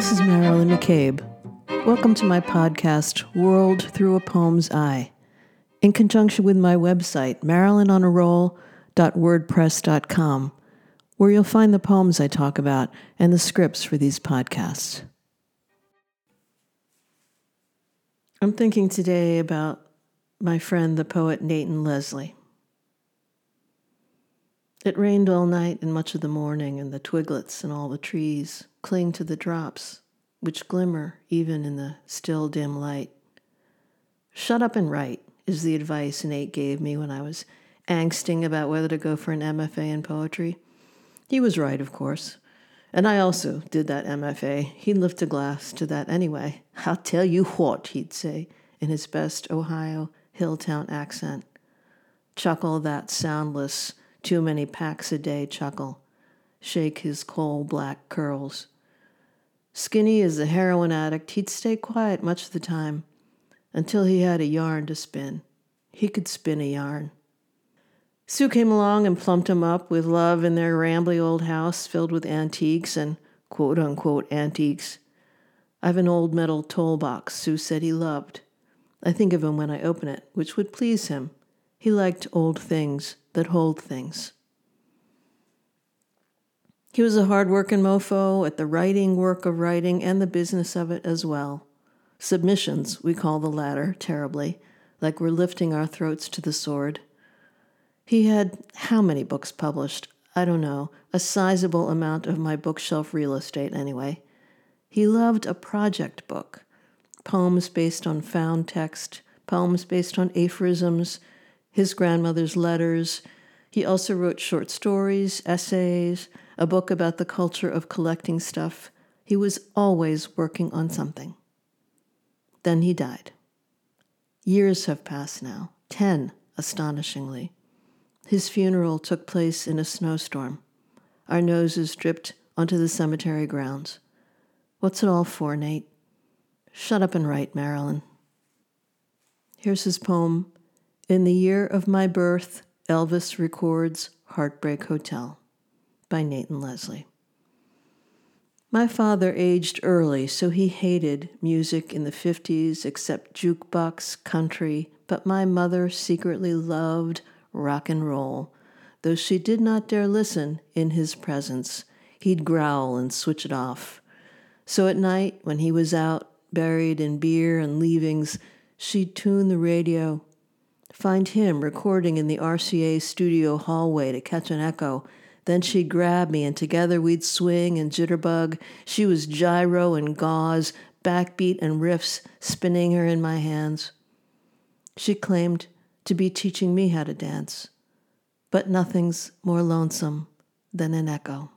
McCabe. Welcome to my podcast, World Through a Poem's Eye, in conjunction with my website, marilynonaroll.wordpress.com, where you'll find the poems I talk about and the scripts for these podcasts. I'm thinking today about my friend, the poet Naton Leslie. It rained all night and much of the morning, and the twiglets and all the trees cling to the drops, which glimmer even in the still dim light. Shut up and write is the advice Nate gave me when I was angsting about whether to go for an MFA in poetry. He was right, of course. And I also did that MFA. He'd lift a glass to that anyway. I'll tell you what, he'd say in his best Ohio Hilltown accent. Chuckle that soundless, too many packs a day chuckle. Shake his coal black curls. Skinny as a heroin addict, he'd stay quiet much of the time until he had a yarn to spin. He could spin a yarn. Sue came along and plumped him up with love in their rambly old house filled with antiques and quote unquote antiques. I've an old metal toll box Sue said he loved. I think of him when I open it, which would please him. He liked old things that hold things. He was a hard working mofo at the writing work of writing and the business of it as well. Submissions, we call the latter, terribly, like we're lifting our throats to the sword. He had how many books published? I don't know, a sizable amount of my bookshelf real estate anyway. He loved a project book poems based on found text, poems based on aphorisms, his grandmother's letters. He also wrote short stories, essays, a book about the culture of collecting stuff. He was always working on something. Then he died. Years have passed now, ten, astonishingly. His funeral took place in a snowstorm. Our noses dripped onto the cemetery grounds. What's it all for, Nate? Shut up and write, Marilyn. Here's his poem In the Year of My Birth, Elvis Records Heartbreak Hotel by Naton Leslie. My father aged early, so he hated music in the 50s except jukebox, country, but my mother secretly loved rock and roll. Though she did not dare listen in his presence, he'd growl and switch it off. So at night, when he was out, buried in beer and leavings, she'd tune the radio, find him recording in the RCA studio hallway to catch an echo. Then she'd grab me, and together we'd swing and jitterbug. She was gyro and gauze, backbeat and riffs, spinning her in my hands. She claimed to be teaching me how to dance, but nothing's more lonesome than an echo.